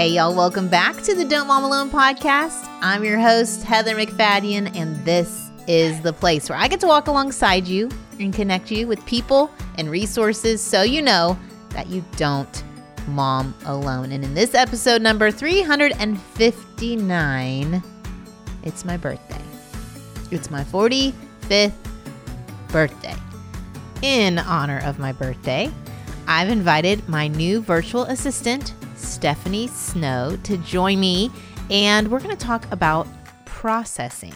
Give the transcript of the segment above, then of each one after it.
Hey, y'all, welcome back to the Don't Mom Alone podcast. I'm your host, Heather MacFadyen, and this is the place where I get to walk alongside you and connect you with people and resources so you know that you don't mom alone. And in this episode number 359, it's my birthday. It's my 45th birthday. In honor of my birthday, I've invited my new virtual assistant, Stephanie Snow, to join me, and we're going to talk about processing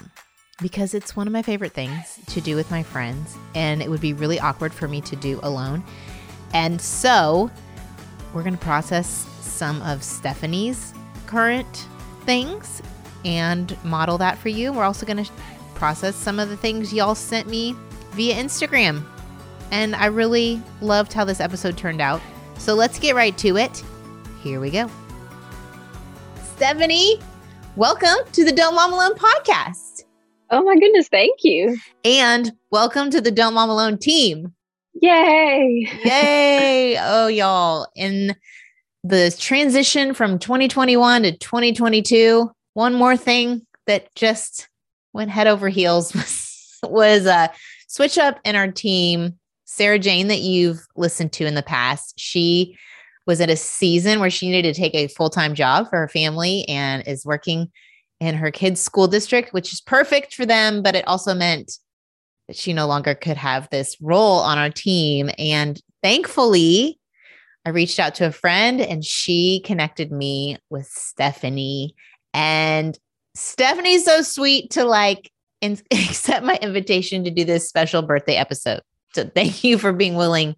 because it's one of my favorite things to do with my friends, and it would be really awkward for me to do alone. And so, we're going to process some of Stephanie's current things and model that for you. We're also going to process some of the things y'all sent me via Instagram. And I really loved how this episode turned out. So let's get right to it. Here we go. Stephanie, welcome to the Don't Mom Alone podcast. Oh my goodness, thank you. And welcome to the Don't Mom Alone team. Yay. Yay. oh, y'all. In the transition from 2021 to 2022, one more thing that just went head over heels was, was a switch up in our team. Sarah Jane, that you've listened to in the past, she was at a season where she needed to take a full time job for her family and is working in her kids' school district, which is perfect for them. But it also meant that she no longer could have this role on our team. And thankfully, I reached out to a friend and she connected me with Stephanie. And Stephanie's so sweet to like in- accept my invitation to do this special birthday episode. So thank you for being willing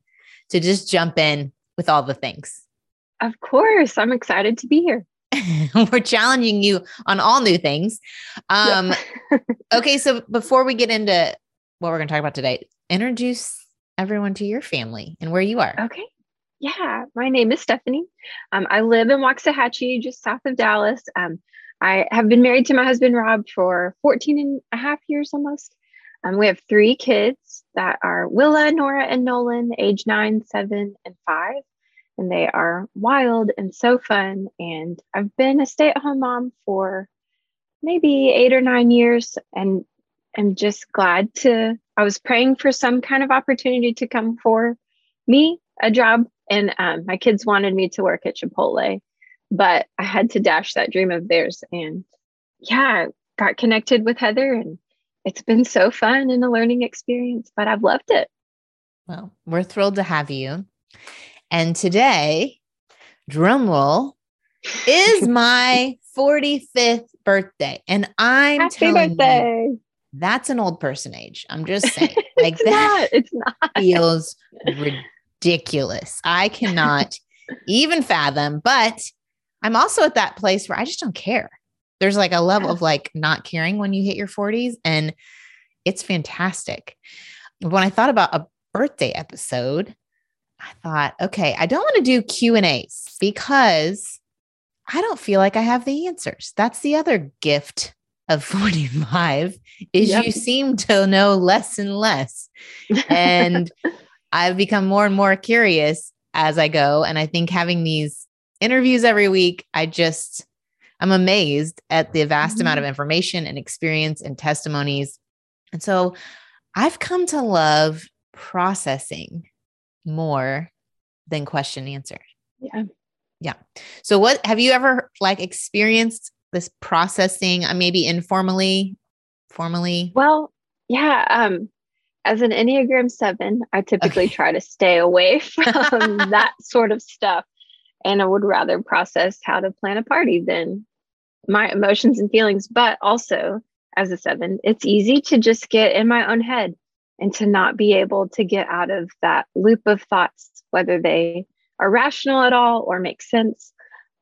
to just jump in with all the things. Of course. I'm excited to be here. We're challenging you on all new things. Um, okay, so before we get into what we're going to talk about today, introduce everyone to your family and where you are. Okay. Yeah, my name is Stephanie. Um, I live in Waxahachie, just south of Dallas. Um, I have been married to my husband, Rob, for 14 and a half years almost. Um, we have three kids that are Willa, Nora, and Nolan, age nine, seven, and five. And they are wild and so fun. And I've been a stay at home mom for maybe eight or nine years and I'm just glad to. I was praying for some kind of opportunity to come for me, a job. And um, my kids wanted me to work at Chipotle, but I had to dash that dream of theirs. And yeah, got connected with Heather and it's been so fun and a learning experience, but I've loved it. Well, we're thrilled to have you. And today, drumroll, is my 45th birthday. And I'm Happy telling birthday. you, that's an old person age. I'm just saying. Like it's that not. It's not. feels ridiculous. I cannot even fathom, but I'm also at that place where I just don't care. There's like a level of like not caring when you hit your 40s and it's fantastic. When I thought about a birthday episode, I thought, okay, I don't want to do Q&As because I don't feel like I have the answers. That's the other gift of 45 is Yep. you seem to know less and less. And I've become more and more curious as I go. And I think having these interviews every week, I just, I'm amazed at the vast amount of information and experience and testimonies. And so I've come to love processing more than question answer. Yeah. Yeah. So what have you ever like experienced this processing uh, maybe informally, formally? Well, yeah. Um, as an Enneagram seven, I typically Okay. try to stay away from that sort of stuff. And I would rather process how to plan a party than my emotions and feelings. But also, as a seven, it's easy to just get in my own head and to not be able to get out of that loop of thoughts, whether they are rational at all or make sense.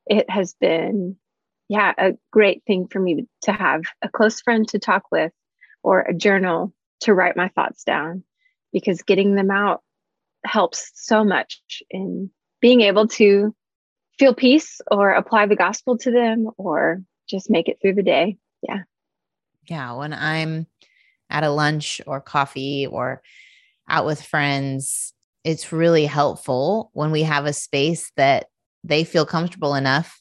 It has been, yeah, a great thing for me to have a close friend to talk with or a journal to write my thoughts down because getting them out helps so much in being able to feel peace or apply the gospel to them or just make it through the day. Yeah, Yeah. when I'm at a lunch or coffee or out with friends, it's really helpful when we have a space that they feel comfortable enough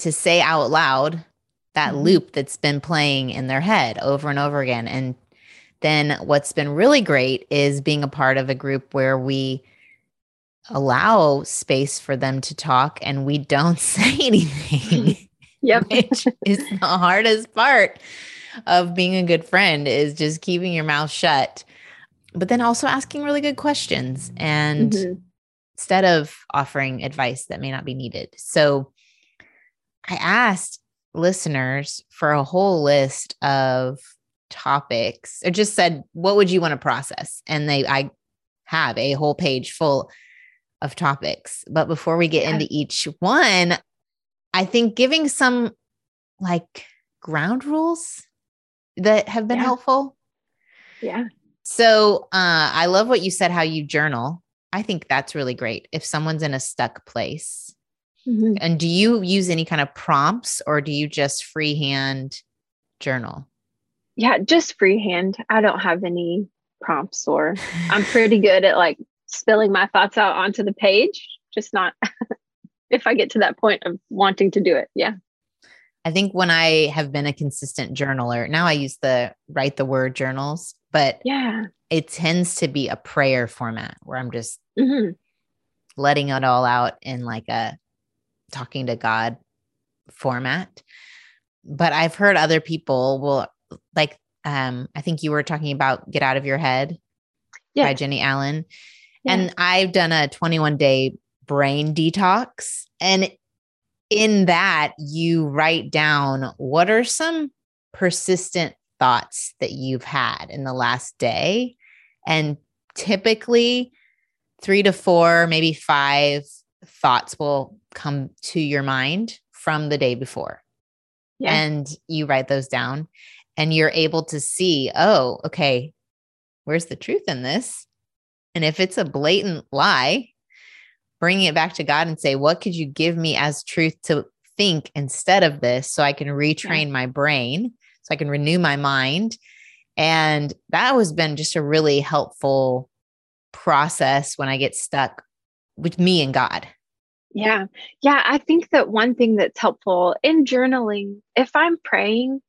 to say out loud that Mhm. loop that's been playing in their head over and over again. And then what's been really great is being a part of a group where we allow space for them to talk and we don't say anything, Yep. which is the hardest part of being a good friend is just keeping your mouth shut. But then also asking really good questions and Mhm. instead of offering advice that may not be needed. So I asked listeners for a whole list of topics or just said, what would you want to process? And they, I have a whole page full of topics. But before we get Yeah. into each one, I think giving some like ground rules that have been Yeah. helpful. Yeah. So uh, I love what you said, how you journal. I think that's really great. If someone's in a stuck place, Mhm. and do you use any kind of prompts or do you just freehand journal? Yeah, just freehand. I don't have any prompts or I'm pretty good at like spilling my thoughts out onto the page, just not if I get to that point of wanting to do it. Yeah. I think when I have been a consistent journaler, now I use the write the word journals, but Yeah. it tends to be a prayer format where I'm just hmm letting it all out in like a talking to God format. But I've heard other people will like um I think you were talking about get out of your head by Jennie Allen. Yeah. And I've done a 21 day brain detox. And in that, you write down what are some persistent thoughts that you've had in the last day. And typically, three to four, maybe five thoughts will come to your mind from the day before Yeah. and you write those down and you're able to see oh okay where's the truth in this and if it's a blatant lie bringing it back to god and say what could you give me as truth to think instead of this so i can retrain my brain so i can renew my mind and that has been just a really helpful process when i get stuck with me and god Yeah. Yeah. I think that one thing that's helpful in journaling, if I'm praying,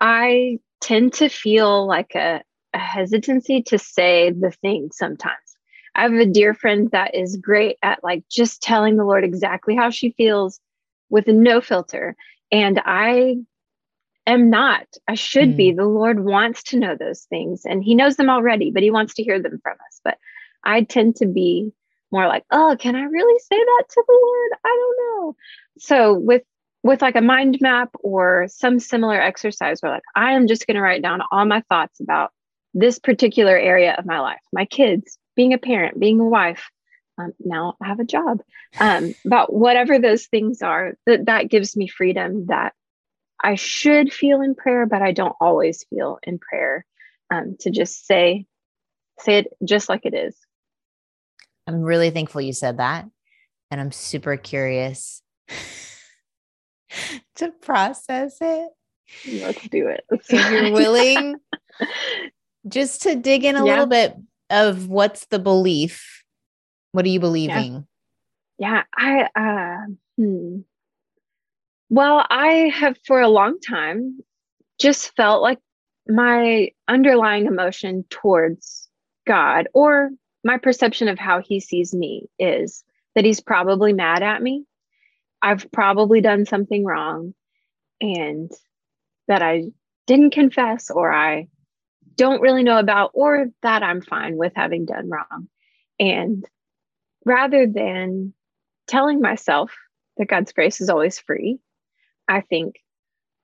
I tend to feel like a, a hesitancy to say the thing sometimes. I have a dear friend that is great at like just telling the Lord exactly how she feels with no filter. And I am not. I should be. Mm. The Lord wants to know those things and He knows them already, but He wants to hear them from us. But I tend to be more like, oh, can I really say that to the Lord? I don't know. So with with like a mind map or some similar exercise where like I am just going to write down all my thoughts about this particular area of my life, my kids, being a parent, being a wife. Um, now I have a job. Um, about whatever those things are, that that gives me freedom that I should feel in prayer, but I don't always feel in prayer. Um, to just say, say it just like it is. I'm really thankful you said that. And I'm super curious to process it. Let's do it. If you're willing just to dig in a Yeah. little bit of what's the belief. What are you believing? Yeah, I uh hmm. Well, I have for a long time just felt like my underlying emotion towards God or my perception of how he sees me is that he's probably mad at me. I've probably done something wrong and that I didn't confess or I don't really know about or that I'm fine with having done wrong. And rather than telling myself that God's grace is always free, I think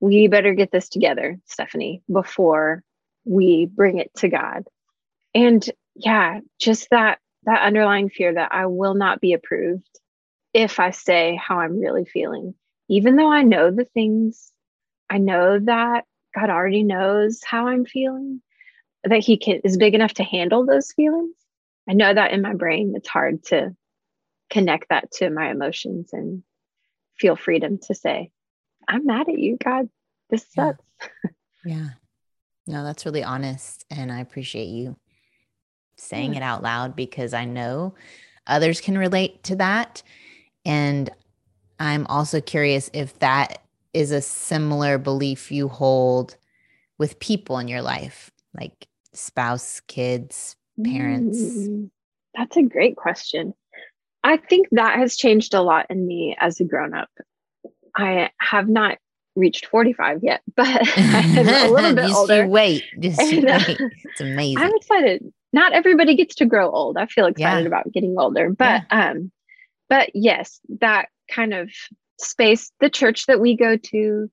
we better get this together, Stephanie, before we bring it to God. And yeah, just that that underlying fear that I will not be approved if I say how I'm really feeling. Even though I know the things, I know that God already knows how I'm feeling, that he can is big enough to handle those feelings. I know that in my brain it's hard to connect that to my emotions and feel freedom to say, I'm mad at you, God. This Yeah. sucks. Yeah. No, that's really honest. And I appreciate you saying Yeah. it out loud because I know others can relate to that. And I'm also curious if that is a similar belief you hold with people in your life, like spouse, kids, parents. Mm, that's a great question. I think that has changed a lot in me as a grown up. I have not reached 45 yet, but I'm a little bit just older. Wait, just and, uh, wait. It's amazing. I'm excited. Not everybody gets to grow old. I feel excited yeah. about getting older, but yeah. um, but yes, that kind of space, the church that we go to,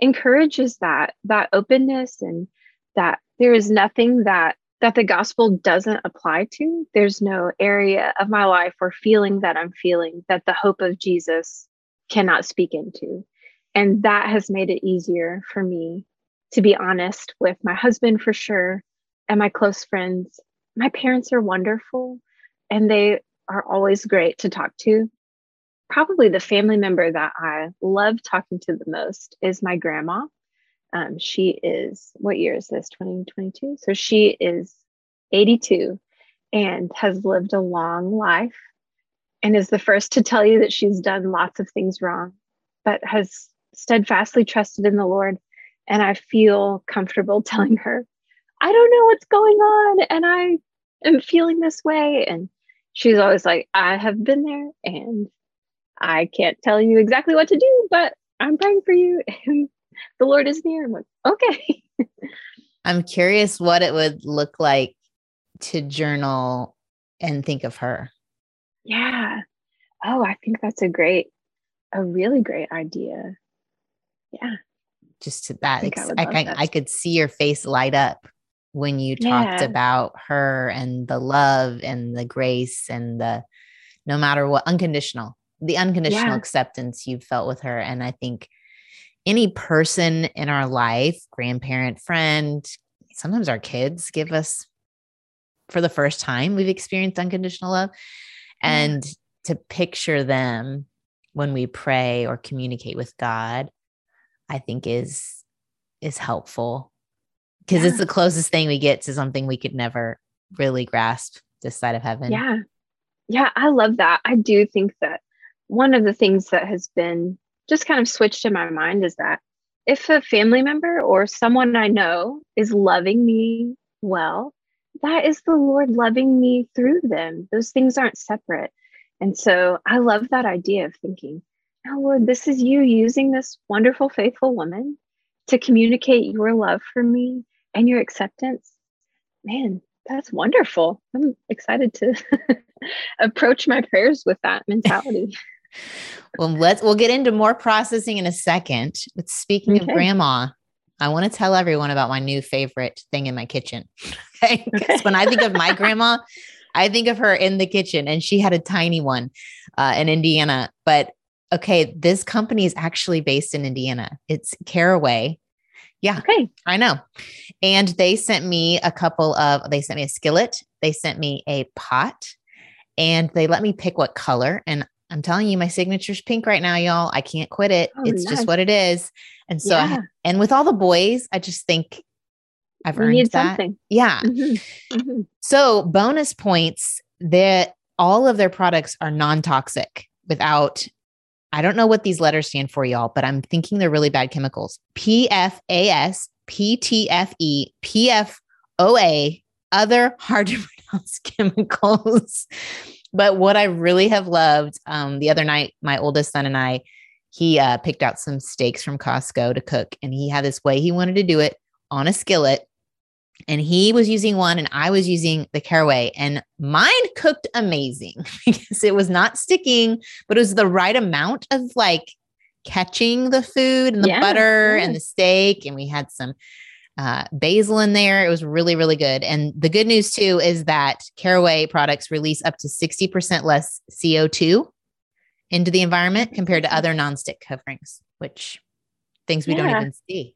encourages that that openness and that there is nothing that that the gospel doesn't apply to. There's no area of my life or feeling that I'm feeling that the hope of Jesus cannot speak into. And that has made it easier for me to be honest with my husband for sure and my close friends. My parents are wonderful and they are always great to talk to. Probably the family member that I love talking to the most is my grandma. Um, she is, what year is this? 2022. So she is 82 and has lived a long life and is the first to tell you that she's done lots of things wrong, but has steadfastly trusted in the Lord. And I feel comfortable telling her, I don't know what's going on. And I am feeling this way. And she's always like, I have been there and I can't tell you exactly what to do, but I'm praying for you. And the Lord is near. I'm like, okay. I'm curious what it would look like to journal and think of her. Yeah. Oh, I think that's a great, a really great idea. Yeah. Just to that, I, I, I, that. I could see your face light up when you talked yeah. about her and the love and the grace and the no matter what unconditional the unconditional yeah. acceptance you've felt with her and i think any person in our life grandparent friend sometimes our kids give us for the first time we've experienced unconditional love mm-hmm. and to picture them when we pray or communicate with god i think is is helpful because yeah. it's the closest thing we get to something we could never really grasp this side of heaven. Yeah. Yeah, I love that. I do think that one of the things that has been just kind of switched in my mind is that if a family member or someone I know is loving me well, that is the Lord loving me through them. Those things aren't separate. And so I love that idea of thinking, oh, Lord, this is you using this wonderful, faithful woman to communicate your love for me and your acceptance, man, that's wonderful. I'm excited to approach my prayers with that mentality. well, let's we'll get into more processing in a second. But speaking okay. of grandma, I want to tell everyone about my new favorite thing in my kitchen. Okay. Because when I think of my grandma, I think of her in the kitchen and she had a tiny one uh, in Indiana. But okay, this company is actually based in Indiana. It's Caraway yeah. Okay. I know. And they sent me a couple of, they sent me a skillet, they sent me a pot, and they let me pick what color. And I'm telling you, my signature's pink right now, y'all. I can't quit it. Oh, it's nice. just what it is. And so, yeah. I, and with all the boys, I just think I've you earned that. Something. Yeah. Mm-hmm. Mm-hmm. So, bonus points that all of their products are non toxic without I don't know what these letters stand for, y'all, but I'm thinking they're really bad chemicals. PFAS, PTFE, PFOA, other hard to pronounce chemicals. But what I really have loved um, the other night, my oldest son and I, he uh, picked out some steaks from Costco to cook, and he had this way he wanted to do it on a skillet and he was using one and I was using the caraway and mine cooked amazing because it was not sticking, but it was the right amount of like catching the food and the yeah, butter yeah. and the steak. And we had some uh, basil in there. It was really, really good. And the good news too is that caraway products release up to 60% less CO2 into the environment compared to other nonstick coverings, which things we yeah. don't even see.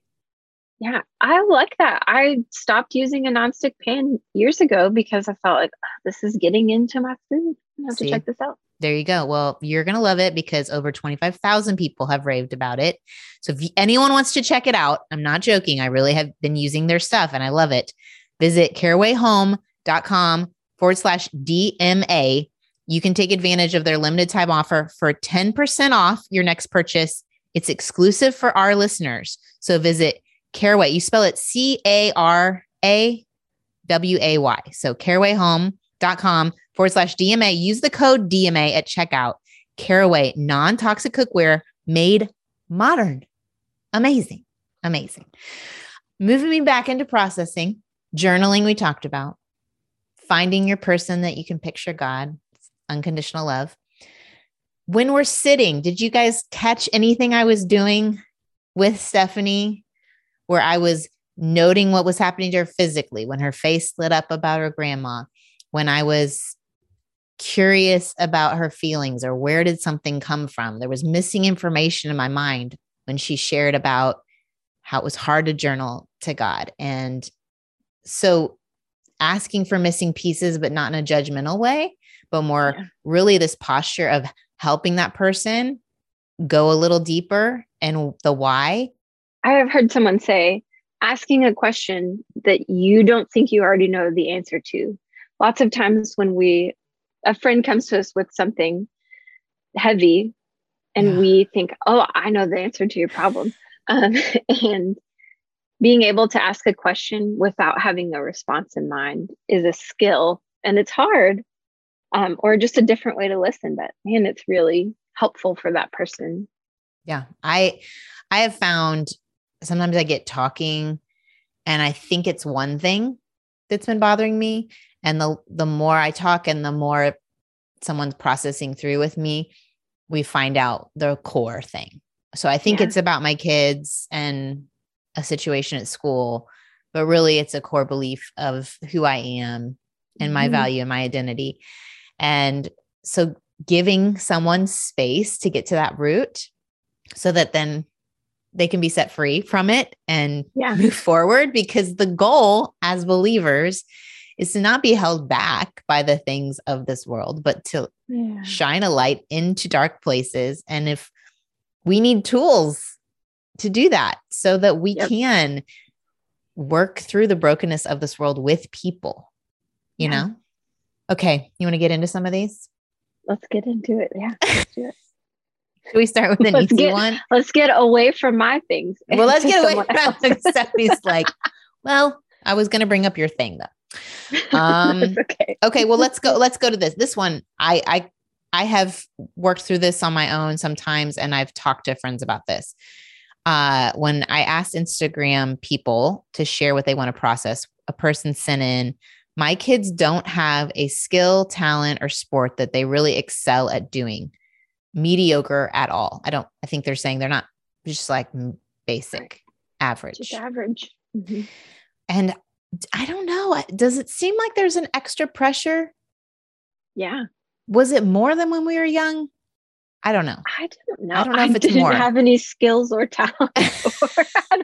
Yeah, I like that. I stopped using a nonstick pan years ago because I felt like this is getting into my food. I have See, to check this out. There you go. Well, you're going to love it because over 25,000 people have raved about it. So if anyone wants to check it out, I'm not joking. I really have been using their stuff and I love it. Visit carawayhome.com forward slash DMA you can take advantage of their limited time offer for 10% off your next purchase. It's exclusive for our listeners. So visit Caraway. You spell it C A R A W A Y. So carawayhome.com forward slash DMA. Use the code DMA at checkout. Caraway, non toxic cookware made modern. Amazing. Amazing. Moving me back into processing, journaling, we talked about, finding your person that you can picture God, unconditional love. When we're sitting, did you guys catch anything I was doing with Stephanie where I was noting what was happening to her physically when her face lit up about her grandma, when I was curious about her feelings or where did something come from? There was missing information in my mind when she shared about how it was hard to journal to God. And so asking for missing pieces, but not in a judgmental way, but more yeah. really this posture of helping that person go a little deeper and the why. I have heard someone say, asking a question that you don't think you already know the answer to. Lots of times when we, a friend comes to us with something heavy and yeah. we think, oh, I know the answer to your problem. Um, and being able to ask a question without having a response in mind is a skill and it's hard um, or just a different way to listen but man it's really helpful for that person yeah i i have found sometimes i get talking and i think it's one thing that's been bothering me and the the more i talk and the more someone's processing through with me we find out the core thing so I think yeah. it's about my kids and a situation at school, but really it's a core belief of who I am and my mm-hmm. value and my identity. And so giving someone space to get to that root so that then they can be set free from it and yeah. move forward because the goal as believers is to not be held back by the things of this world, but to yeah. shine a light into dark places. And if we need tools to do that so that we yep. can work through the brokenness of this world with people, you yeah. know? Okay. You want to get into some of these? Let's get into it. Yeah. Let's do it. Should we start with an let's easy get, one? Let's get away from my things. Well, let's get away from Stephanie's like, well, I was going to bring up your thing though. Um, okay. Okay. Well, let's go. Let's go to this. This one, I, I I have worked through this on my own sometimes, and I've talked to friends about this. Uh, when I asked Instagram people to share what they want to process, a person sent in, My kids don't have a skill, talent, or sport that they really excel at doing. Mediocre at all. I don't, I think they're saying they're not just like basic, average. Just average. Mm-hmm. And I don't know. Does it seem like there's an extra pressure? Yeah was it more than when we were young? I don't know. I don't know. I don't know if I it's didn't more. have any skills or talent. I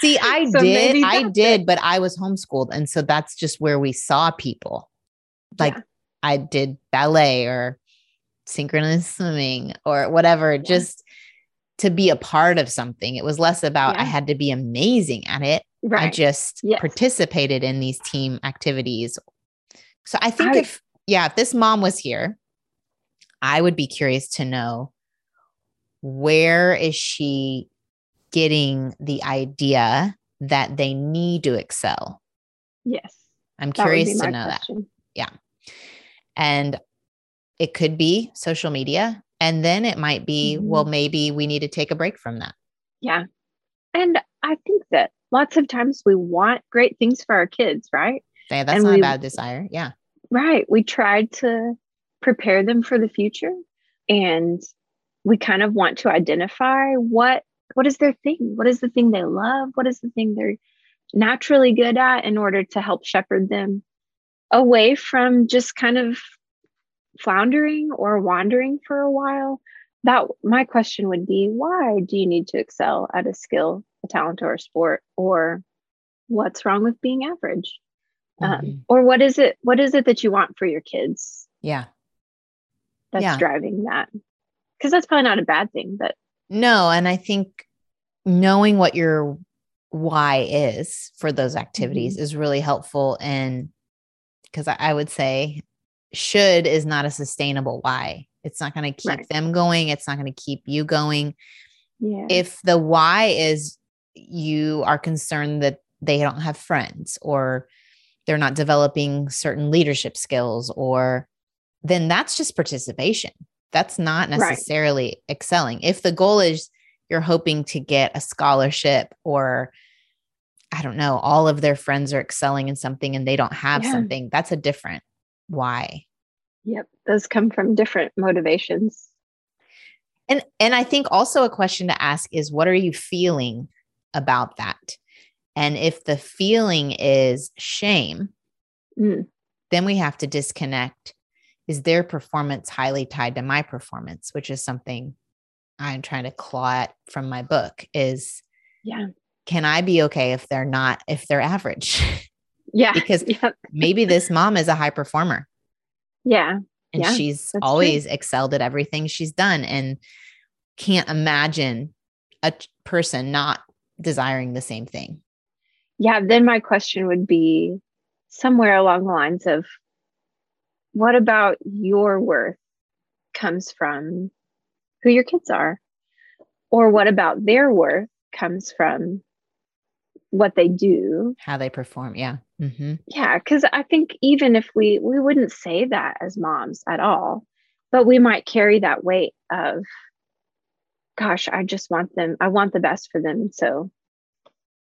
See, I so did. I did, it. but I was homeschooled. And so that's just where we saw people. Like yeah. I did ballet or synchronous swimming or whatever, yeah. just to be a part of something. It was less about yeah. I had to be amazing at it. Right. I just yes. participated in these team activities. So I think I, if yeah, if this mom was here, I would be curious to know where is she getting the idea that they need to excel? Yes. I'm curious to know question. that. Yeah. And it could be social media. And then it might be, mm-hmm. well, maybe we need to take a break from that. Yeah. And I think that lots of times we want great things for our kids, right? Yeah, that's and not we, a bad desire. Yeah. Right. We tried to prepare them for the future and we kind of want to identify what what is their thing? What is the thing they love? What is the thing they're naturally good at in order to help shepherd them away from just kind of floundering or wandering for a while? That my question would be why do you need to excel at a skill, a talent, or a sport? Or what's wrong with being average? Um, mm-hmm. or what is it what is it that you want for your kids yeah that's yeah. driving that because that's probably not a bad thing but no and i think knowing what your why is for those activities mm-hmm. is really helpful and because I, I would say should is not a sustainable why. It's not going to keep Right. them going. It's not going to keep you going. Yeah. If the why is you are concerned that they don't have friends or they're not developing certain leadership skills, or then that's just participation. That's not Right. necessarily excelling. If the goal is you're hoping to get a scholarship or I don't know, all of their friends are excelling in something and they don't have Yeah. something, that's a different why. Yep. Those come from different motivations. And and I think also a question to ask is what are you feeling about that? And if the feeling is shame, Mm. then we have to disconnect. Is their performance highly tied to my performance, which is something I'm trying to claw at from my book is Yeah. can I be okay if they're not if they're average? Yeah. Because- Yep. Maybe this mom is a high performer Yeah. and Yeah, she's true. always excelled at everything she's done and can't imagine a person not desiring the same thing. Yeah. Then my question would be somewhere along the lines of what about your worth comes from who your kids are? Or what about their worth comes from what they do? How they perform. Yeah. hmm Yeah, because I think even if we we wouldn't say that as moms at all, but we might carry that weight of, gosh, I just want them, I want the best for them. So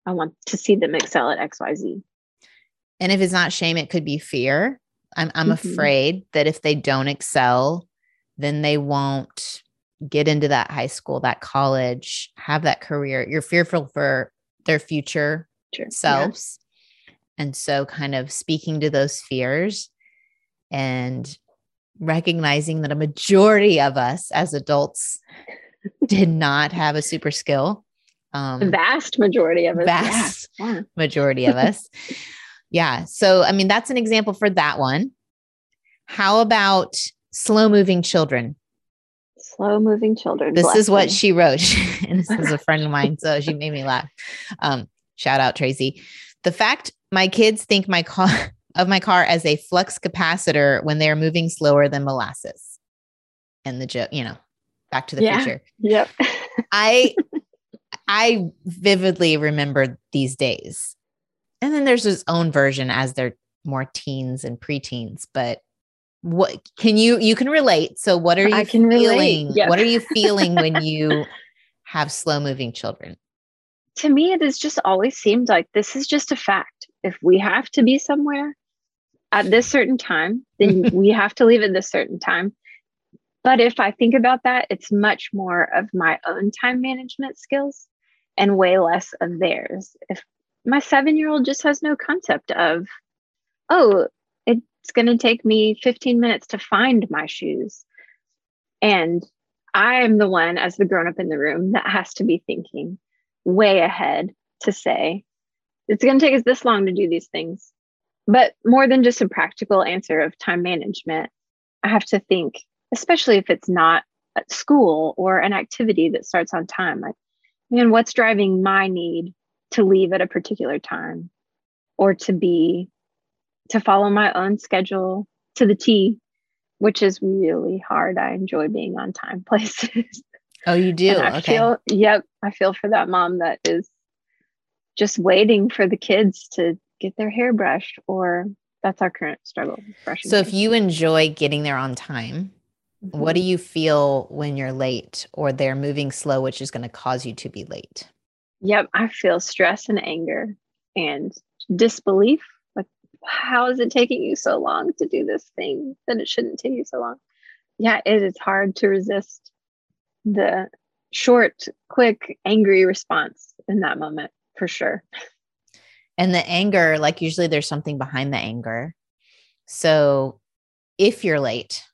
I want to see them excel at XYZ. And if it's not shame, it could be fear. I'm I'm Mhm. afraid that if they don't excel, then they won't get into that high school, that college, have that career. You're fearful for their future Sure. Yeah. selves. And so, kind of speaking to those fears and recognizing that a majority of us as adults did not have a super skill. The Um, vast majority of us. vast Yeah. majority of us. yeah. So, I mean, that's an example for that one. How about slow moving children? Slow moving children. This is what them. she wrote. and this is a friend of mine. So she made me laugh. Um, shout out Tracy. The fact my kids think my car of my car as a flux capacitor when they're moving slower than molasses. And the joke, you know, back to the Yeah. future. Yep. I I vividly remember these days. And then there's his own version as they're more teens and preteens. But what can you you can relate? So what are you I can relate, feeling? yep. What are you feeling when you have slow moving children? to me, it has just always seemed like this is just a fact. If we have to be somewhere at this certain time, then we have to leave at this certain time. But if I think about that, it's much more of my own time management skills and way less of theirs. If my seven year old just has no concept of, oh, it's going to take me 15 minutes to find my shoes. And I am the one, as the grown up in the room, that has to be thinking way ahead to say, it's going to take us this long to do these things. But more than just a practical answer of time management, I have to think, especially if it's not at school or an activity that starts on time, like, man, what's driving my need to leave at a particular time or to be, to follow my own schedule to the T, which is really hard. I enjoy being on time places. Oh, you do? And I Okay. feel, yep, I feel for that mom that is just waiting for the kids to get their hair brushed, or that's our current struggle. So if you enjoy getting there on time, what do Mhm. you feel when you're late or they're moving slow, which is going to cause you to be late? Yep, I feel stress and anger and disbelief. Like, how is it taking you so long to do this thing that it shouldn't take you so long? Yeah, it is hard to resist the short, quick, angry response in that moment for sure. And the anger, like usually there's something behind the anger. So if you're late,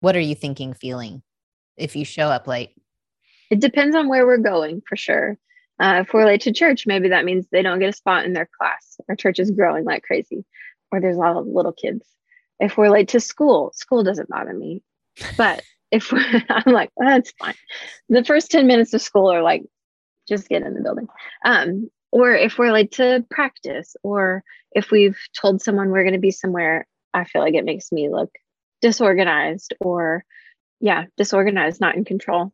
what are you thinking, feeling if you show up late? It depends on where we're going for sure. Uh, if we're late to church, maybe that means they don't get a spot in their class. Our church is growing like crazy, or there's a lot of little kids. If we're late to school, school doesn't bother me. But if we're, I'm like, oh, that's fine. The first 10 minutes of school are like, just get in the building. Um, or if we're late to practice, or if we've told someone we're going to be somewhere I feel like it makes me look disorganized or, yeah, disorganized, not in control.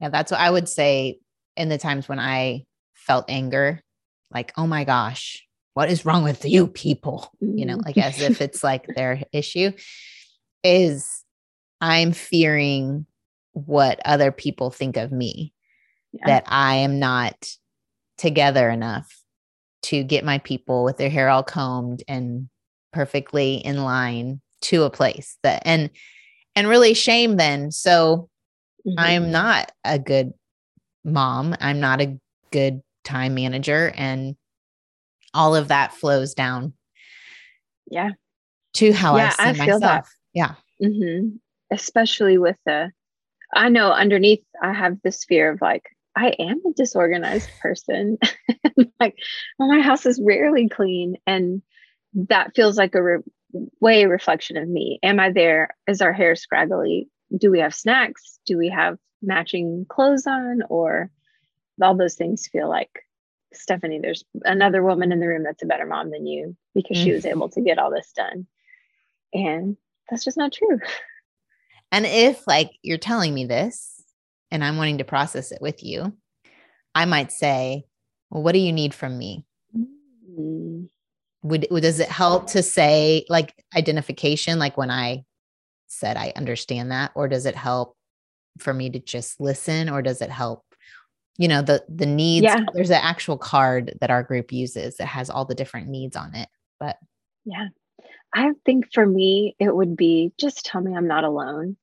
Yeah, that's what I would say in the times when I felt anger, like, oh my gosh, what is wrong with you people? You know, like as if it's like their issue, is I'm fearing what other people think of me, yeah. that I am not together enough to get my people with their hair all combed and perfectly in line to a place that and and really shame then so mm-hmm. i'm not a good mom i'm not a good time manager and all of that flows down yeah to how yeah, i see I myself that. yeah mm-hmm. especially with the i know underneath i have this fear of like i am a disorganized person like well, my house is rarely clean and that feels like a re- way reflection of me. Am I there? Is our hair scraggly? Do we have snacks? Do we have matching clothes on? Or all those things feel like Stephanie, there's another woman in the room that's a better mom than you because mm. she was able to get all this done. And that's just not true. And if like you're telling me this and I'm wanting to process it with you, I might say, well, what do you need from me? Mm would does it help to say like identification like when i said i understand that or does it help for me to just listen or does it help you know the the needs yeah. there's an actual card that our group uses that has all the different needs on it but yeah i think for me it would be just tell me i'm not alone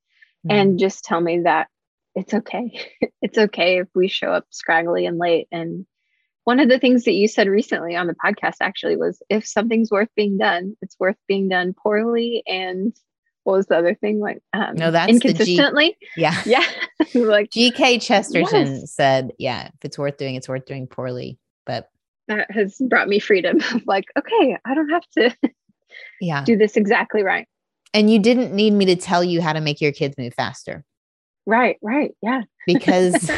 mm-hmm. and just tell me that it's okay it's okay if we show up scraggly and late and one of the things that you said recently on the podcast actually was if something's worth being done, it's worth being done poorly. And what was the other thing? Like um, no that's inconsistently G- yeah. Yeah. Like gk chesterton yes. said yeah if it's worth doing it's worth doing poorly. But that has brought me freedom like okay i don't have to yeah. do this exactly right. And you didn't need me to tell you how to make your kids move faster. Right right. Yeah. Because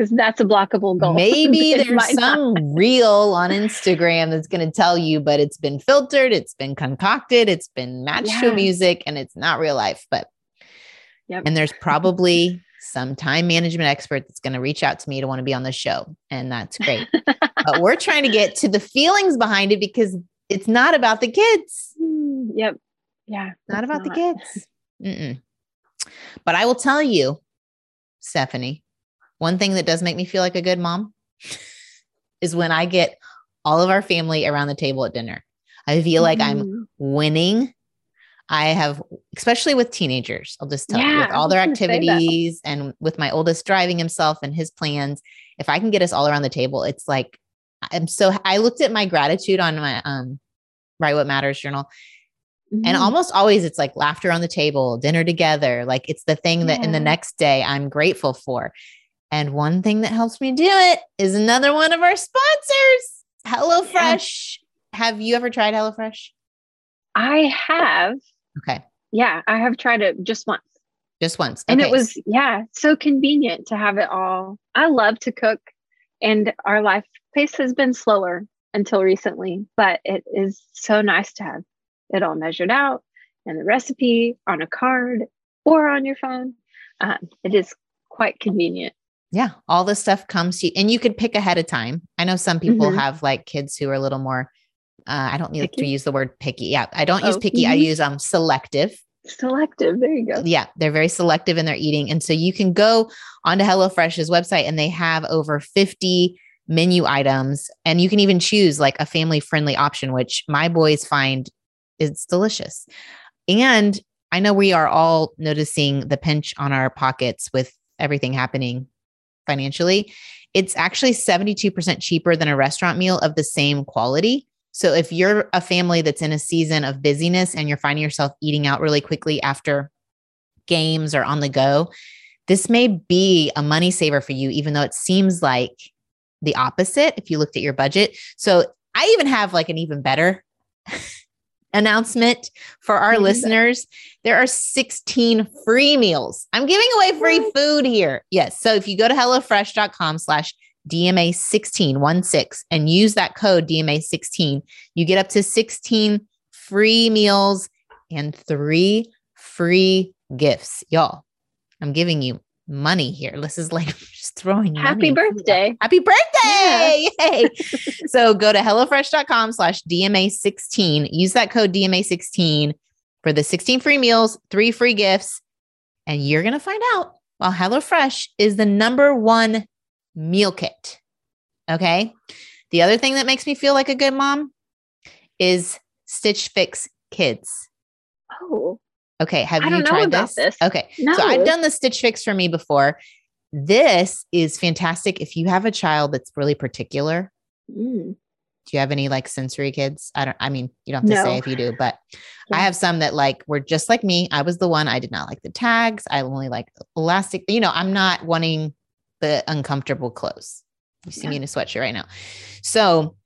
because that's a blockable goal. Maybe there's some reel on Instagram that's going to tell you, but it's been filtered, it's been concocted, it's been matched yeah. to music, and it's not real life. But yep. and there's probably some time management expert that's going to reach out to me to want to be on the show, and that's great. but we're trying to get to the feelings behind it because it's not about the kids. Mm, yep. Yeah. Not about not. the kids. Mm-mm. But I will tell you, Stephanie, one thing that does make me feel like a good mom is when I get all of our family around the table at dinner. I feel like mm-hmm. I'm winning. I have, especially with teenagers, I'll just tell yeah, you, with all their activities and with my oldest driving himself and his plans, if I can get us all around the table, it's like, I'm so, I looked at my gratitude on my, um, Write What Matters journal. Mm-hmm. And almost always it's like laughter on the table, dinner together. Like it's the thing that in the next day I'm grateful for. And one thing that helps me do it is another one of our sponsors, HelloFresh. Yeah. Have you ever tried HelloFresh? I have. Okay. Yeah, I have tried it just once. Just once. Okay. And it was, yeah, so convenient to have it all. I love to cook, and our life pace has been slower until recently, but it is so nice to have it all measured out and the recipe on a card or on your phone. Um, it is quite convenient. Yeah, all this stuff comes to you, and you could pick ahead of time. I know some people mm-hmm. have like kids who are a little more. Uh, I don't need picky? to use the word picky. Yeah, I don't oh, use picky. Mm-hmm. I use um selective. Selective. There you go. Yeah, they're very selective in their eating, and so you can go onto HelloFresh's website, and they have over fifty menu items, and you can even choose like a family friendly option, which my boys find is delicious. And I know we are all noticing the pinch on our pockets with everything happening financially, it's actually 72% cheaper than a restaurant meal of the same quality. So if you're a family that's in a season of busyness and you're finding yourself eating out really quickly after games or on the go, this may be a money saver for you, even though it seems like the opposite if you looked at your budget. So I even have like an even better announcement for our mm-hmm. listeners. There are 16 free meals. I'm giving away free food here. Yes. So if you go to hellofresh.com slash dma1616 and use that code DMA16, you get up to 16 free meals and three free gifts. Y'all, I'm giving you money here. This is like just throwing Happy money. birthday. Happy birthday. Yay. so go to HelloFresh.com slash DMA16. Use that code DMA16 for the 16 free meals, three free gifts, and you're going to find out while HelloFresh is the number one meal kit. Okay. The other thing that makes me feel like a good mom is Stitch Fix Kids. Oh, Okay. Have you tried this? this. Okay. So I've done the Stitch Fix for me before. This is fantastic if you have a child that's really particular. mm, Do you have any like sensory kids? I don't, I mean, you don't have to say if you do, but I have some that like were just like me. I was the one, I did not like the tags. I only like elastic. You know, I'm not wanting the uncomfortable clothes. You see Yeah. me in a sweatshirt right now. So,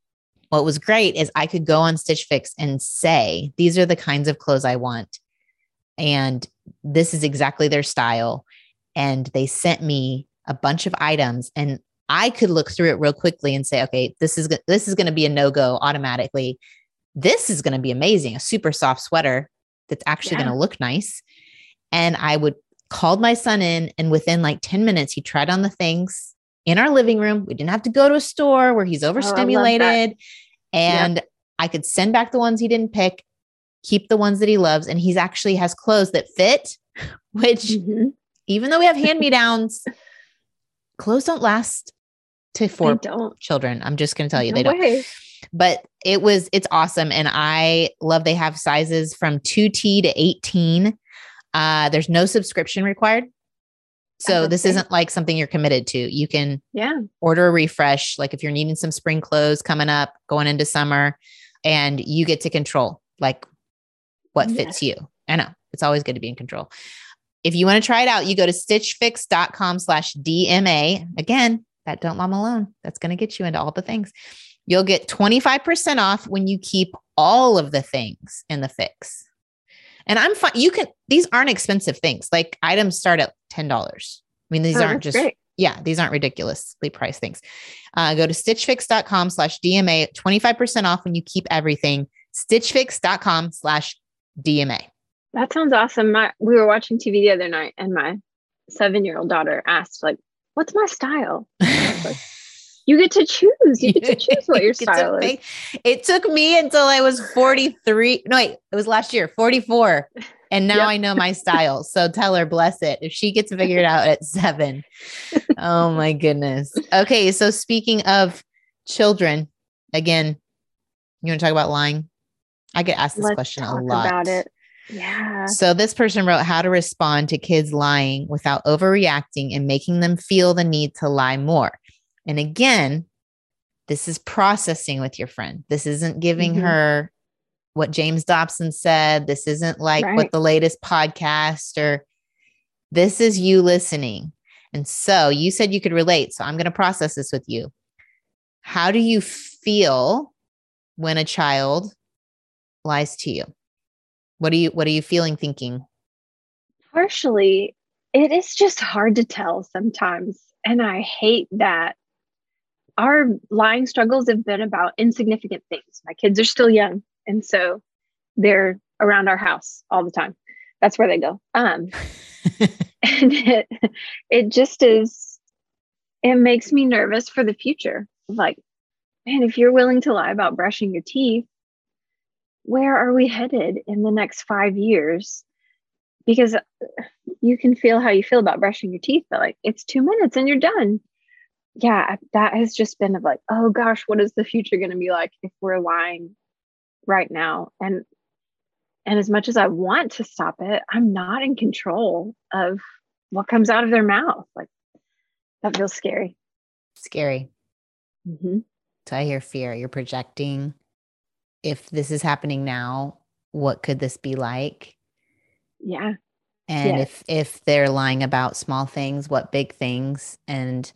what was great is I could go on Stitch Fix and say, these are the kinds of clothes I want. And this is exactly their style. And they sent me a bunch of items and I could look through it real quickly and say, okay, this is this is going to be a no-go automatically. This is going to be amazing, a super soft sweater that's actually Yeah. going to look nice. And I would called my son in and within like 10 minutes he tried on the things in our living room. We didn't have to go to a store where he's Oh, love that. overstimulated. And I could send back the ones he didn't pick, keep the ones that he loves. And he's actually has clothes that fit, which mhm. even though we have hand me downs, clothes don't last to four don't. children. I'm just going to tell you, No they don't. But it was, it's awesome. And I love they have sizes from 2T to 18. Uh, there's no subscription required. So this isn't like something you're committed to. You can Yeah. order a refresh, like if you're needing some spring clothes coming up, going into summer, and you get to control like what fits you. I know it's always good to be in control. If you want to try it out, you go to stitchfix.com slash DMA. Again, that don't mom alone. That's going to get you into all the things. You'll get 25% off when you keep all of the things in the fix. And I'm fine. You can, these aren't expensive things. Like items start at $10. I mean, these Oh, aren't just great. yeah, these aren't ridiculously priced things. Uh, go to stitchfix.com slash DMA, 25% off when you keep everything. Stitchfix.com slash DMA. That sounds awesome. My we were watching TV the other night, and my seven-year-old daughter asked, like, "What's my style?" You get to choose. You get to choose what your style is. It took me until I was 43. No, wait, it was last year, 44. And now Yep. I know my style. So tell her, bless it. If she gets figured out at seven. oh my goodness. Okay. So speaking of children, again, you want to talk about lying? I get asked this Let's question a lot. about it. Yeah. So this person wrote how to respond to kids lying without overreacting and making them feel the need to lie more. And again, this is processing with your friend. This isn't giving Mhm. her what James Dobson said. This isn't like what the latest podcast or this is you listening. And so you said you could relate. So I'm going to process this with you. How do you feel when a child lies to you? What are you what are you feeling thinking? Partially, it is just hard to tell sometimes. And I hate that our lying struggles have been about insignificant things. My kids are still young. And so they're around our house all the time. That's where they go. Um, and it, it just is, it makes me nervous for the future. Like, man, if you're willing to lie about brushing your teeth, where are we headed in the next five years? Because you can feel how you feel about brushing your teeth, but like it's two minutes and you're done. Yeah, that has just been of like, oh gosh, what is the future going to be like if we're lying right now? And and as much as I want to stop it, I'm not in control of what comes out of their mouth. Like that feels scary. Scary. Mm-hmm. So I hear fear. You're projecting. If this is happening now, what could this be like? Yeah. And Yes. if if they're lying about small things, what big things? And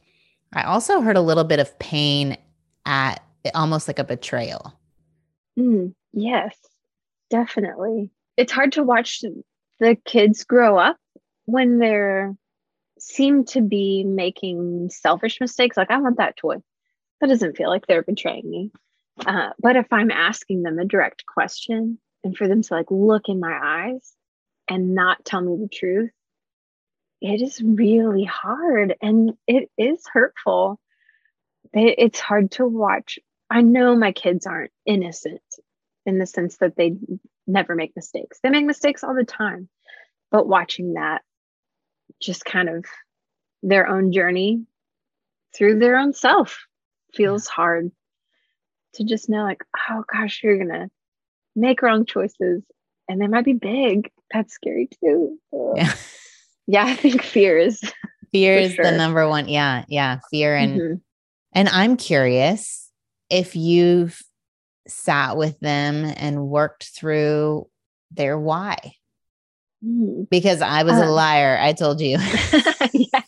I also heard a little bit of pain at almost like a betrayal. Mm, yes, definitely. It's hard to watch the kids grow up when they're seem to be making selfish mistakes. Like, I want that toy. That doesn't feel like they're betraying me. Uh, but if I'm asking them a direct question and for them to like look in my eyes and not tell me the truth, it is really hard and it is hurtful. It's hard to watch. I know my kids aren't innocent in the sense that they never make mistakes. They make mistakes all the time. But watching that just kind of their own journey through their own self feels hard to just know like oh gosh you're gonna make wrong choices and they might be big that's scary too yeah yeah i think fear is fear is sure. the number one yeah yeah fear and mm-hmm. and i'm curious if you've sat with them and worked through their why mm-hmm. because i was uh, a liar i told you yeah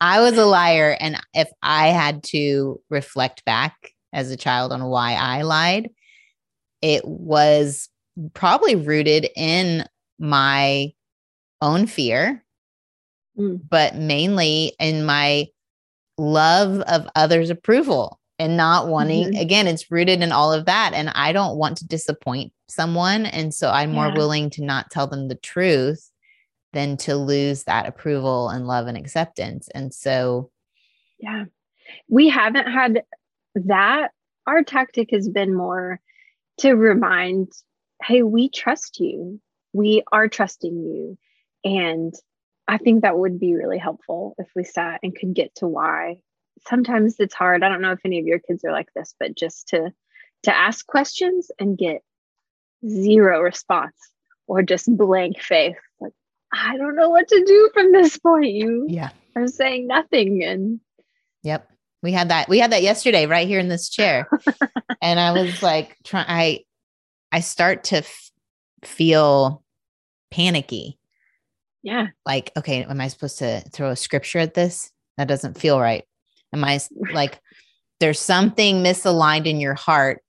I was a liar. And if I had to reflect back as a child on why I lied, it was probably rooted in my own fear, mm. but mainly in my love of others' approval and not wanting, mm-hmm. again, it's rooted in all of that. And I don't want to disappoint someone. And so I'm more willing to not tell them the truth than to lose that approval and love and acceptance. And so, yeah, we haven't had that. Our tactic has been more to remind, hey, we trust you. We are trusting you. And I think that would be really helpful if we sat and could get to why. Sometimes it's hard. I don't know if any of your kids are like this, but just to to ask questions and get zero response or just blank faith. Like, I don't know what to do from this point. You yeah. are saying nothing. And yep. We had that. We had that yesterday right here in this chair. and I was like, try I I start to f- feel panicky. Yeah. Like, okay, am I supposed to throw a scripture at this? That doesn't feel right. Am I like there's something misaligned in your heart?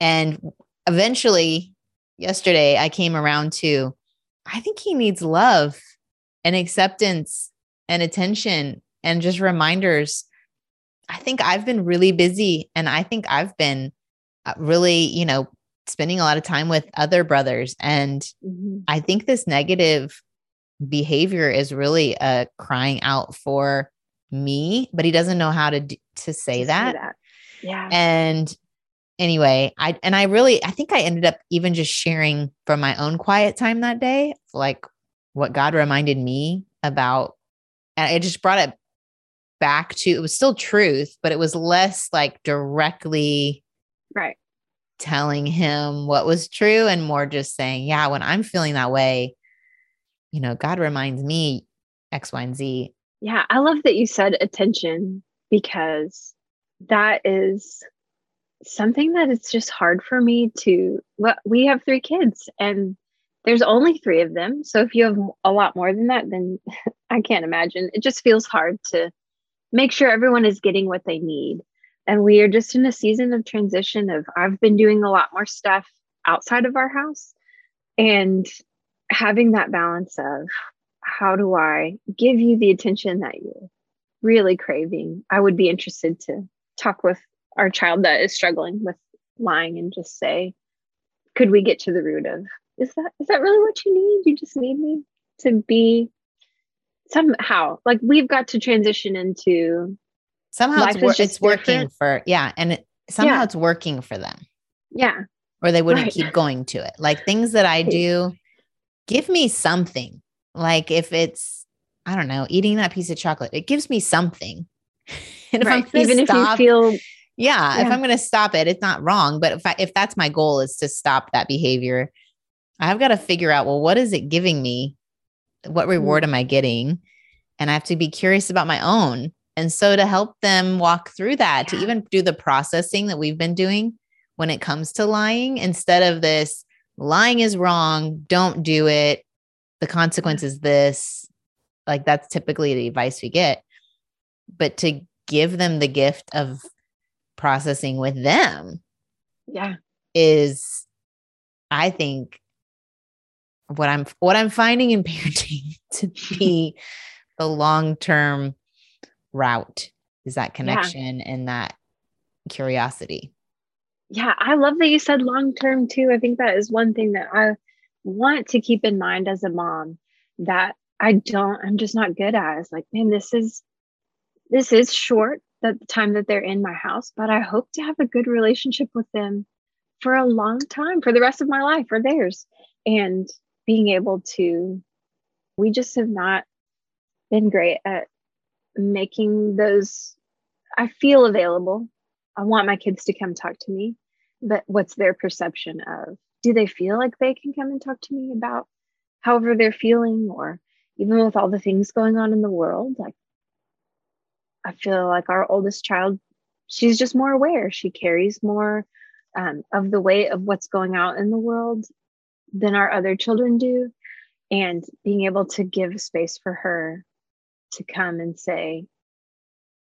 And eventually, yesterday, I came around to I think he needs love and acceptance and attention and just reminders. I think I've been really busy and I think I've been uh, really, you know, spending a lot of time with other brothers. And mm-hmm. I think this negative behavior is really uh, crying out for me, but he doesn't know how to to say to that. Say that. Yeah. And anyway, I and I really I think I ended up even just sharing from my own quiet time that day, like what God reminded me about and it just brought it back to it was still truth, but it was less like directly right. telling him what was true and more just saying, yeah, when I'm feeling that way, you know, God reminds me X, Y, and Z. Yeah, I love that you said attention because that is something that it's just hard for me to well we have three kids and there's only three of them. So if you have a lot more than that then i can't imagine. It just feels hard to make sure everyone is getting what they need and we are just in a season of transition of i've been doing a lot more stuff outside of our house and having that balance of how do i give you the attention that you're really craving i would be interested to talk with our child that is struggling with lying and just say, could we get to the root of is that is that really what you need? You just need me to be somehow like we've got to transition into somehow it's, wor- it's working for yeah and it, somehow yeah. it's working for them yeah or they wouldn't right. keep going to it like things that i do give me something like if it's i don't know eating that piece of chocolate it gives me something and if right. even stop, if you feel yeah, yeah. if I'm going to stop it, it's not wrong. But if I, if that's my goal is to stop that behavior, I've got to figure out, well, what is it giving me? What reward mm-hmm. am I getting? And I have to be curious about my own. And so to help them walk through that, yeah. to even do the processing that we've been doing when it comes to lying, instead of this lying is wrong, don't do it. The consequence is this. Like that's typically the advice we get. But to give them the gift of processing with them yeah is i think what i'm what i'm finding in parenting to be the long-term route is that connection yeah. and that curiosity yeah, I love that you said long term too. I think that is one thing that I want to keep in mind as a mom that I don't, I'm just not good at. It's like, man, this is this is short that the time that they're in my house, but I hope to have a good relationship with them for a long time, for the rest of my life or theirs. And being able to, we just have not been great at making those I feel available. I want my kids to come talk to me, but what's their perception of do they feel like they can come and talk to me about however they're feeling or even with all the things going on in the world? Like I feel like our oldest child she's just more aware. She carries more um, of the weight of what's going out in the world than our other children do and being able to give space for her to come and say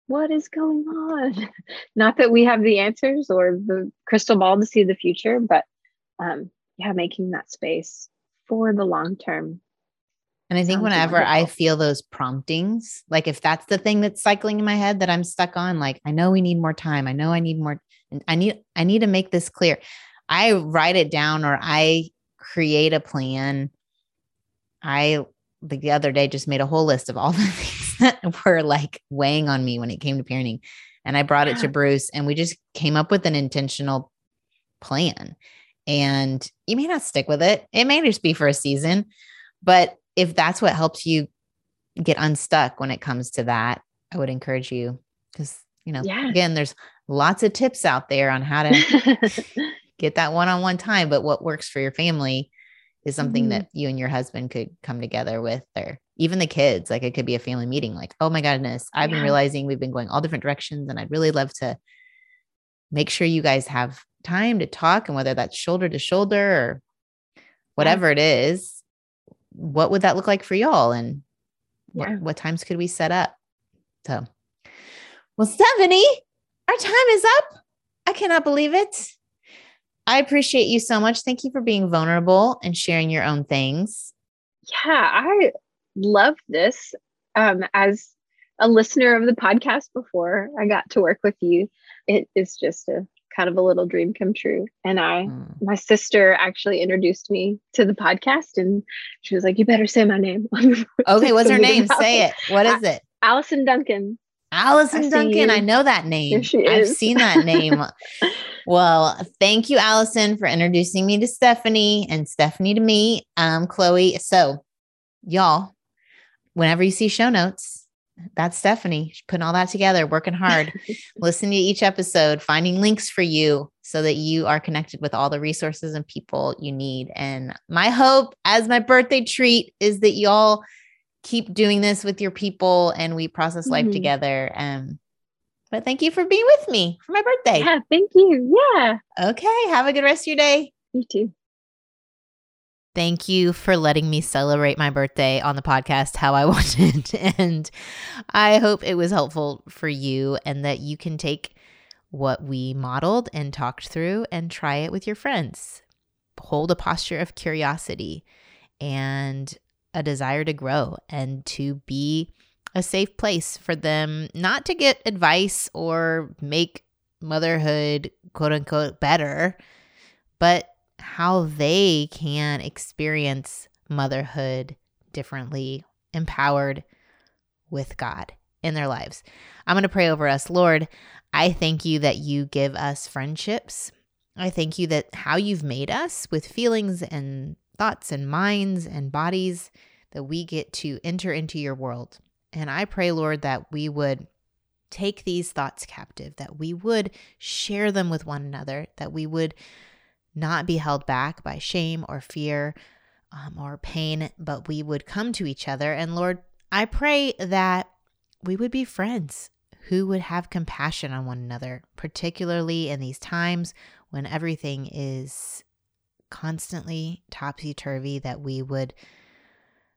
what is going on not that we have the answers or the crystal ball to see the future but um, yeah making that space for the long term and I think Sounds whenever wonderful. I feel those promptings, like if that's the thing that's cycling in my head that I'm stuck on, like I know we need more time. I know I need more. I need I need to make this clear. I write it down or I create a plan. I the other day just made a whole list of all the things that were like weighing on me when it came to parenting. And I brought yeah. it to Bruce and we just came up with an intentional plan. And you may not stick with it. It may just be for a season, but if that's what helps you get unstuck when it comes to that, I would encourage you because, you know, yeah. again, there's lots of tips out there on how to get that one on one time. But what works for your family is something mm-hmm. that you and your husband could come together with, or even the kids. Like it could be a family meeting, like, oh my goodness, I've yeah. been realizing we've been going all different directions and I'd really love to make sure you guys have time to talk and whether that's shoulder to shoulder or whatever yeah. it is what would that look like for y'all and yeah. what, what times could we set up so well stephanie our time is up i cannot believe it i appreciate you so much thank you for being vulnerable and sharing your own things yeah i love this um, as a listener of the podcast before i got to work with you it is just a kind of a little dream come true. And I, mm. my sister actually introduced me to the podcast and she was like, you better say my name. okay. What's her name? Say it. What is it? Allison Duncan. Allison I Duncan. I know that name. I've seen that name. well, thank you, Allison, for introducing me to Stephanie and Stephanie to me, um, Chloe. So, y'all, whenever you see show notes, that's Stephanie She's putting all that together, working hard, listening to each episode, finding links for you so that you are connected with all the resources and people you need. And my hope as my birthday treat is that y'all keep doing this with your people and we process life mm-hmm. together. Um, but thank you for being with me for my birthday. Yeah, thank you. Yeah. Okay. Have a good rest of your day. You too. Thank you for letting me celebrate my birthday on the podcast how I wanted. and I hope it was helpful for you and that you can take what we modeled and talked through and try it with your friends. Hold a posture of curiosity and a desire to grow and to be a safe place for them not to get advice or make motherhood quote unquote better, but how they can experience motherhood differently, empowered with God in their lives. I'm going to pray over us. Lord, I thank you that you give us friendships. I thank you that how you've made us with feelings and thoughts and minds and bodies that we get to enter into your world. And I pray, Lord, that we would take these thoughts captive, that we would share them with one another, that we would not be held back by shame or fear um, or pain, but we would come to each other. And Lord, I pray that we would be friends who would have compassion on one another, particularly in these times when everything is constantly topsy turvy, that we would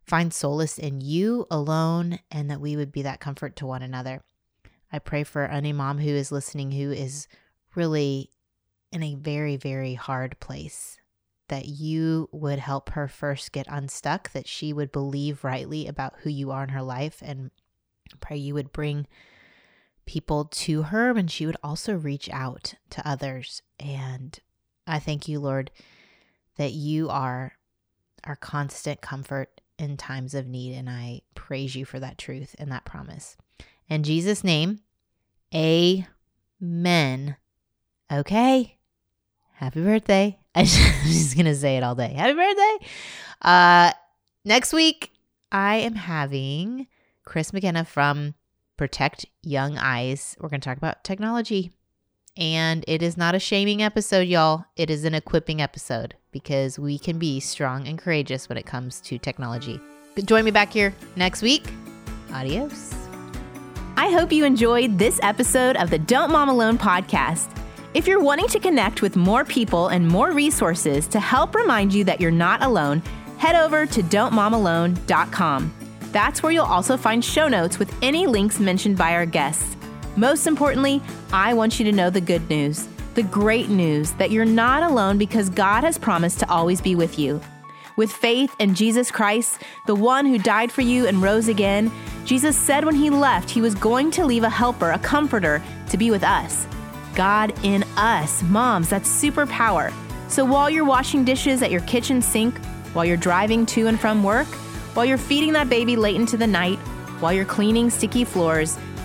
find solace in you alone and that we would be that comfort to one another. I pray for any mom who is listening who is really in a very, very hard place. That you would help her first get unstuck, that she would believe rightly about who you are in her life, and pray you would bring people to her and she would also reach out to others And I thank you, Lord, that you are our constant comfort in times of need. And I praise you for that truth and that promise. In Jesus' name, amen. Okay. Happy birthday. I'm just going to say it all day. Happy birthday. Uh, next week, I am having Chris McKenna from Protect Young Eyes. We're going to talk about technology. And it is not a shaming episode, y'all. It is an equipping episode because we can be strong and courageous when it comes to technology. Join me back here next week. Adios. I hope you enjoyed this episode of the Don't Mom Alone podcast. If you're wanting to connect with more people and more resources to help remind you that you're not alone, head over to don'tmomalone.com. That's where you'll also find show notes with any links mentioned by our guests. Most importantly, I want you to know the good news, the great news that you're not alone because God has promised to always be with you. With faith in Jesus Christ, the one who died for you and rose again, Jesus said when he left, he was going to leave a helper, a comforter, to be with us. God in us. Moms, that's superpower. So while you're washing dishes at your kitchen sink, while you're driving to and from work, while you're feeding that baby late into the night, while you're cleaning sticky floors,